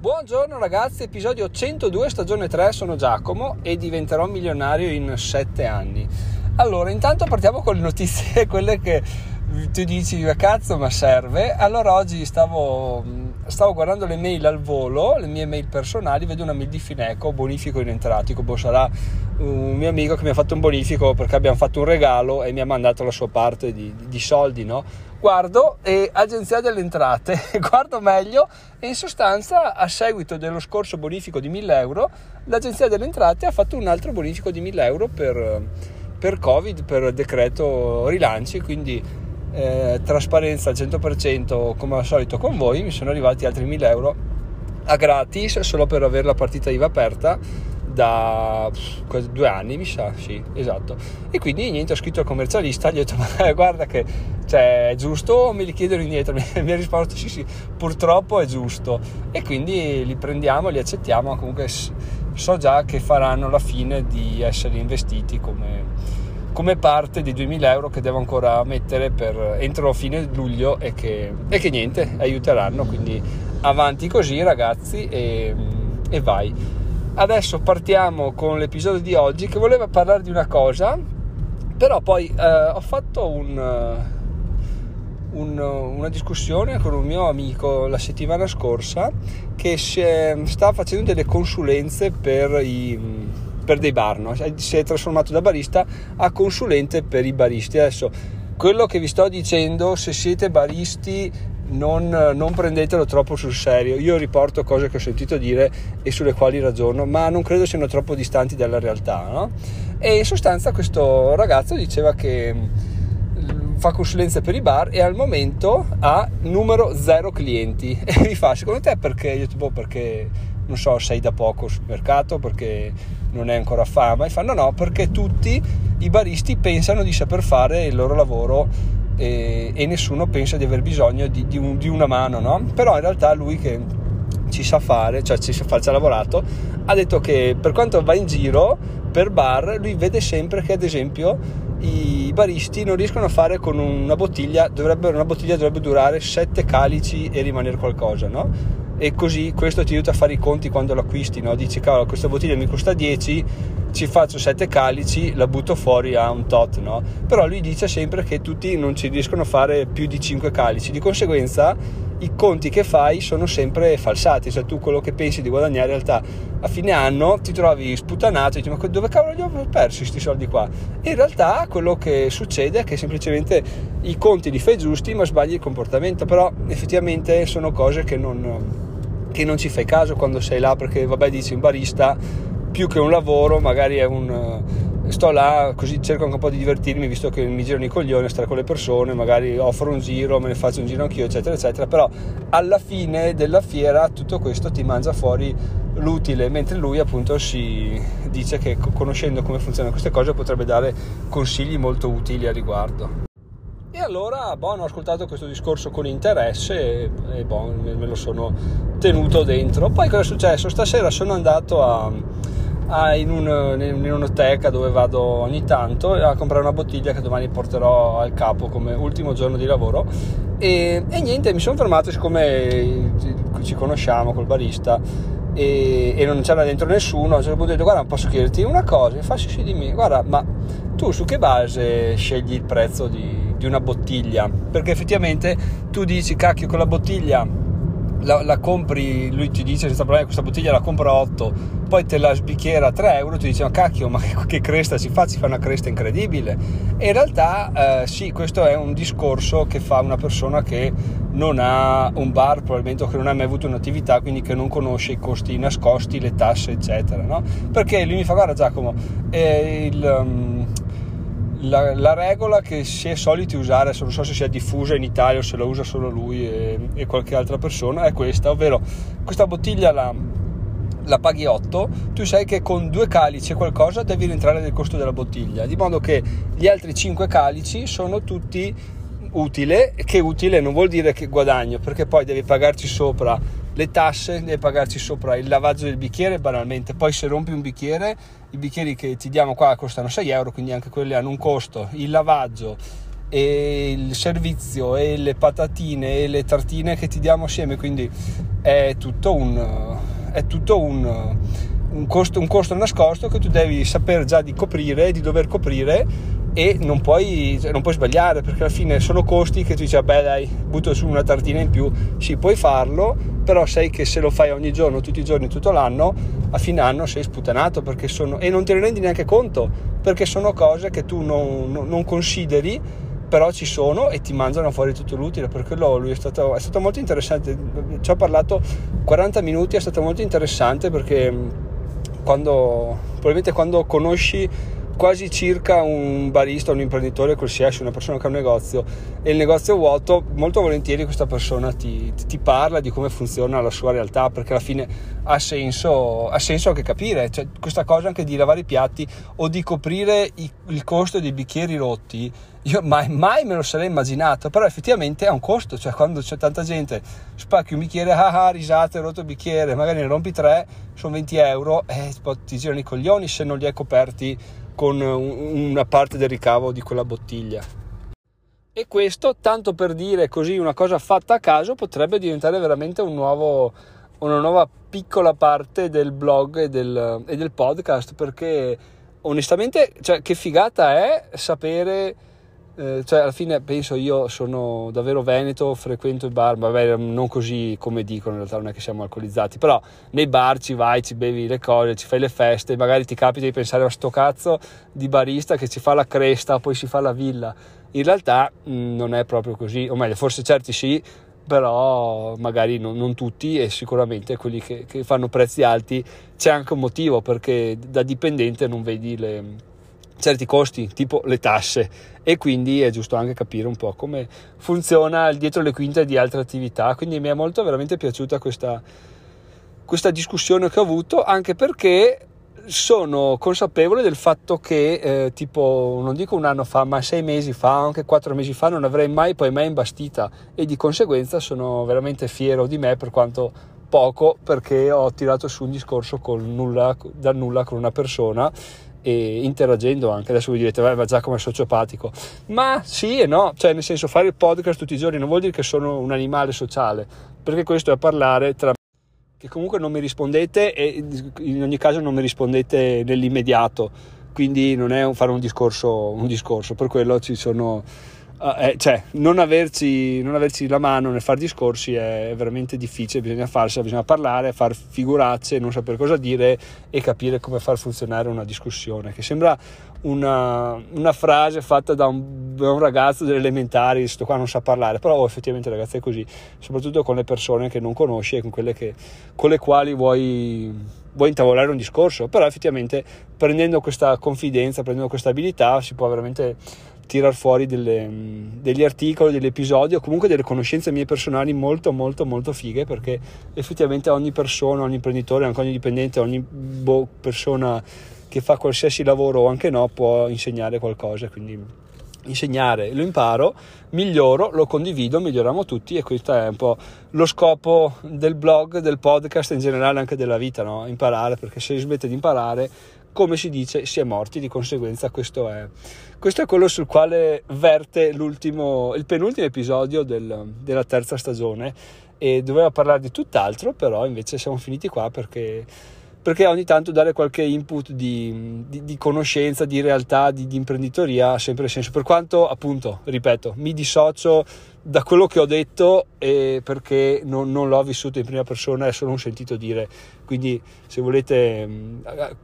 Buongiorno ragazzi, episodio 102, stagione 3, sono Giacomo e diventerò milionario in 7 anni. Allora, intanto partiamo con le notizie, quelle che tu dici, cazzo, ma serve. Allora oggi stavo, stavo, guardando le mail al volo, le mie mail personali, vedo una mail di Fineco, bonifico in entratico, boh, sarà un mio amico che mi ha fatto un bonifico perché abbiamo fatto un regalo e mi ha mandato la sua parte di, di, di soldi, no? Guardo e Agenzia delle Entrate, guardo meglio e in sostanza a seguito dello scorso bonifico di 1000 euro l'Agenzia delle Entrate ha fatto un altro bonifico di 1000 euro per, per Covid, per decreto rilanci, quindi eh, trasparenza al 100% come al solito con voi, mi sono arrivati altri 1000 euro a gratis solo per avere la partita IVA aperta da due anni mi sa, sì, esatto. E quindi niente, ho scritto al commercialista, gli ho detto ma guarda che cioè, è giusto me li chiedono indietro? Mi ha risposto sì sì, purtroppo è giusto. E quindi li prendiamo, li accettiamo, comunque so già che faranno la fine di essere investiti come come parte di 2000 euro che devo ancora mettere per entro fine luglio e che, e che niente aiuteranno. Quindi avanti così ragazzi e, e vai. Adesso partiamo con l'episodio di oggi che voleva parlare di una cosa, però poi eh, ho fatto un, un, una discussione con un mio amico la settimana scorsa che sta facendo delle consulenze per, i, per dei bar, no? si è trasformato da barista a consulente per i baristi. Adesso quello che vi sto dicendo, se siete baristi non, non, prendetelo troppo sul serio. Io riporto cose che ho sentito dire e sulle quali ragiono, ma non credo siano troppo distanti dalla realtà. No? E in sostanza questo ragazzo diceva che mm, fa consulenze per i bar e al momento ha numero zero clienti. E mi fa, secondo te perché? Io tipo, perché non so, sei da poco sul mercato, perché non è ancora fama. E fa, no, no, perché tutti i baristi pensano di saper fare il loro lavoro e, e nessuno pensa di aver bisogno di, di, un, di una mano, no? Però in realtà lui che ci sa fare, cioè ci sa fare, ci ha lavorato, ha detto che per quanto va in giro per bar, lui vede sempre che ad esempio i baristi non riescono a fare con una bottiglia, dovrebbe, una bottiglia dovrebbe durare 7 calici e rimanere qualcosa, no? E così questo ti aiuta a fare i conti quando l'acquisti, no? Dici, cavolo, questa bottiglia mi costa 10, ci faccio 7 calici, la butto fuori a un tot, no? Però lui dice sempre che tutti non ci riescono a fare più di 5 calici, di conseguenza i conti che fai sono sempre falsati, cioè tu quello che pensi di guadagnare in realtà a fine anno ti trovi sputanato e dici ma dove cavolo li ho persi questi soldi qua? E in realtà quello che succede è che semplicemente i conti li fai giusti ma sbagli il comportamento, però effettivamente sono cose che non, che non ci fai caso quando sei là perché vabbè dici un barista più che un lavoro, magari è un sto là così cerco anche un po' di divertirmi visto che mi girano i coglioni stare con le persone magari offro un giro me ne faccio un giro anch'io eccetera eccetera però alla fine della fiera tutto questo ti mangia fuori l'utile mentre lui appunto si dice che conoscendo come funzionano queste cose potrebbe dare consigli molto utili a riguardo e allora, boh, ho ascoltato questo discorso con interesse e, e boh, me lo sono tenuto dentro. Poi cosa è successo? Stasera sono andato a, a, in, un, in, un'oteca dove vado ogni tanto a comprare una bottiglia che domani porterò al capo come ultimo giorno di lavoro. E, e niente, mi sono fermato siccome ci conosciamo col barista e, e, non c'era dentro nessuno, a un certo punto ho detto guarda posso chiederti una cosa, mi fa sì sì dimmi, guarda ma tu su che base scegli il prezzo di, di una bottiglia, perché effettivamente tu dici cacchio con la bottiglia la, la, compri, lui ti dice senza problema questa bottiglia la compro a 8, poi te la sbicchiera a 3 euro, ti dice ma cacchio ma che, che cresta si fa, si fa una cresta incredibile. E in realtà eh, sì questo è un discorso che fa una persona che non ha un bar probabilmente o che non ha mai avuto un'attività quindi che non conosce i costi nascosti, le tasse eccetera no? perché lui mi fa guarda Giacomo eh, il, um, la, la, regola che si è soliti usare, non so se sia diffusa in Italia o se la usa solo lui e, e qualche altra persona, è questa, ovvero questa bottiglia la, la paghi 8, tu sai che con due calici e qualcosa devi rientrare nel costo della bottiglia, di modo che gli altri 5 calici sono tutti utile, che utile non vuol dire che guadagno, perché poi devi pagarci sopra le tasse, devi pagarci sopra il lavaggio del bicchiere banalmente, poi se rompi un bicchiere, i bicchieri che ti diamo qua costano 6 euro, quindi anche quelli hanno un costo, il lavaggio e il servizio e le patatine e le tartine che ti diamo assieme, quindi è tutto un, è tutto un, un, costo, un costo nascosto che tu devi sapere già di coprire, di dover coprire e non puoi, cioè, non puoi, sbagliare perché alla fine sono costi che tu dici beh dai butto su una tartina in più. Sì puoi farlo però sai che se lo fai ogni giorno tutti i giorni tutto l'anno a fine anno sei sputanato sono, e non te ne rendi neanche conto perché sono cose che tu non, non, non, consideri però ci sono e ti mangiano fuori tutto l'utile. Per quello lui è stato, è stato molto interessante. Ci ho parlato 40 minuti è stato molto interessante perché quando probabilmente quando conosci quasi circa un barista, un imprenditore qualsiasi, una persona che ha un negozio. E il negozio è vuoto, molto volentieri questa persona ti, ti, parla di come funziona la sua realtà perché alla fine ha senso, ha senso anche capire, cioè, questa cosa anche di lavare i piatti o di coprire i, il costo dei bicchieri rotti, io mai, mai, me lo sarei immaginato, però effettivamente ha un costo, cioè quando c'è tanta gente spacchi un bicchiere, ah ah, risate, rotto il bicchiere, magari ne rompi tre, sono 20 euro e eh, ti girano i coglioni se non li hai coperti con una parte del ricavo di quella bottiglia. E questo, tanto per dire così una cosa fatta a caso, potrebbe diventare veramente un nuovo, una nuova piccola parte del blog e del, e del podcast, perché onestamente, cioè, che figata è sapere eh, cioè alla fine penso io sono davvero veneto, frequento i bar, vabbè non così come dicono, in realtà non è che siamo alcolizzati, però nei bar ci vai, ci bevi le cose, ci fai le feste, magari ti capita di pensare a sto cazzo di barista che ci fa la cresta, poi si fa la villa. In realtà mh, mm, non è proprio così, o meglio, forse certi sì, però magari non, non, tutti e sicuramente quelli che, che, fanno prezzi alti c'è anche un motivo perché da dipendente non vedi le, certi costi, tipo le tasse, e quindi è giusto anche capire un po' come funziona dietro le quinte di altre attività. Quindi mi è molto veramente piaciuta questa, questa discussione che ho avuto, anche perché sono consapevole del fatto che eh, tipo non dico un anno fa ma sei mesi fa anche quattro mesi fa non avrei mai poi mai imbastita. E di conseguenza sono veramente fiero di me per quanto poco perché ho tirato su un discorso nulla, da nulla con una persona e interagendo anche. Adesso voi direte, ma Giacomo è sociopatico. Ma sì e no, cioè nel senso fare il podcast tutti i giorni non vuol dire che sono un animale sociale, perché questo è parlare tra che comunque non mi rispondete e in ogni caso non mi rispondete nell'immediato, quindi non è fare un discorso, un discorso per quello ci sono eh, cioè, non averci, non averci, la mano nel fare discorsi è veramente difficile, bisogna farsela, bisogna parlare, far figuracce, non sapere cosa dire e capire come far funzionare una discussione, che sembra una, una frase fatta da un, da un, ragazzo delle elementari, questo qua non sa parlare, però oh, effettivamente ragazzi è così, soprattutto con le persone che non conosci e con quelle che, con le quali vuoi, vuoi intavolare un discorso, però effettivamente prendendo questa confidenza, prendendo questa abilità si può veramente tirar fuori delle, degli articoli, degli episodi o comunque delle conoscenze mie personali molto molto molto fighe perché effettivamente ogni persona, ogni imprenditore, anche ogni dipendente, ogni boh, persona che fa qualsiasi lavoro o anche no può insegnare qualcosa, quindi insegnare, lo imparo, miglioro, lo condivido, miglioriamo tutti e questo è un po' lo scopo del blog, del podcast in generale anche della vita, no? imparare perché se si smette di imparare come si dice, si è morti, di conseguenza questo è, questo è quello sul quale verte il penultimo episodio del, della terza stagione e doveva parlare di tutt'altro, però invece siamo finiti qua perché, perché ogni tanto dare qualche input di, di, di conoscenza, di realtà, di, di imprenditoria ha sempre senso, per quanto appunto, ripeto, mi dissocio da quello che ho detto perché non, non, l'ho vissuto in prima persona è solo un sentito dire. Quindi se volete mm,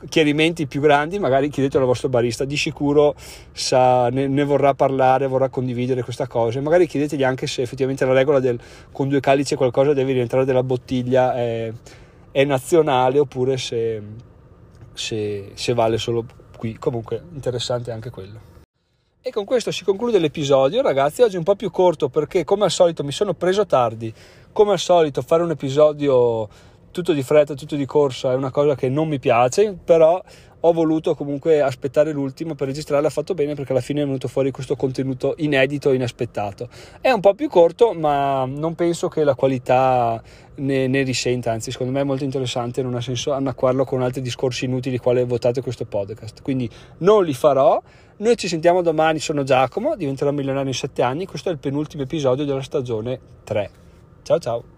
chiarimenti più grandi magari chiedetelo al vostro barista. Di sicuro sa, ne, ne, vorrà parlare vorrà condividere questa cosa. Magari chiedetegli anche se effettivamente la regola del con due calici qualcosa deve rientrare dalla bottiglia è, è nazionale oppure se, se, se vale solo qui comunque interessante anche quello e con questo si conclude l'episodio, ragazzi. Oggi è un po' più corto perché, come al solito, mi sono preso tardi. Come al solito, fare un episodio tutto di fretta, tutto di corsa è una cosa che non mi piace, però ho voluto comunque aspettare l'ultimo per registrarla, ha fatto bene perché alla fine è venuto fuori questo contenuto inedito inaspettato. È un po' più corto, ma non penso che la qualità ne, ne, risenta, anzi secondo me è molto interessante, non ha senso annacquarlo con altri discorsi inutili quale votate questo podcast. Quindi non li farò. Noi ci sentiamo domani, sono Giacomo, diventerò milionario in 7 anni, questo è il penultimo episodio della stagione 3. Ciao ciao!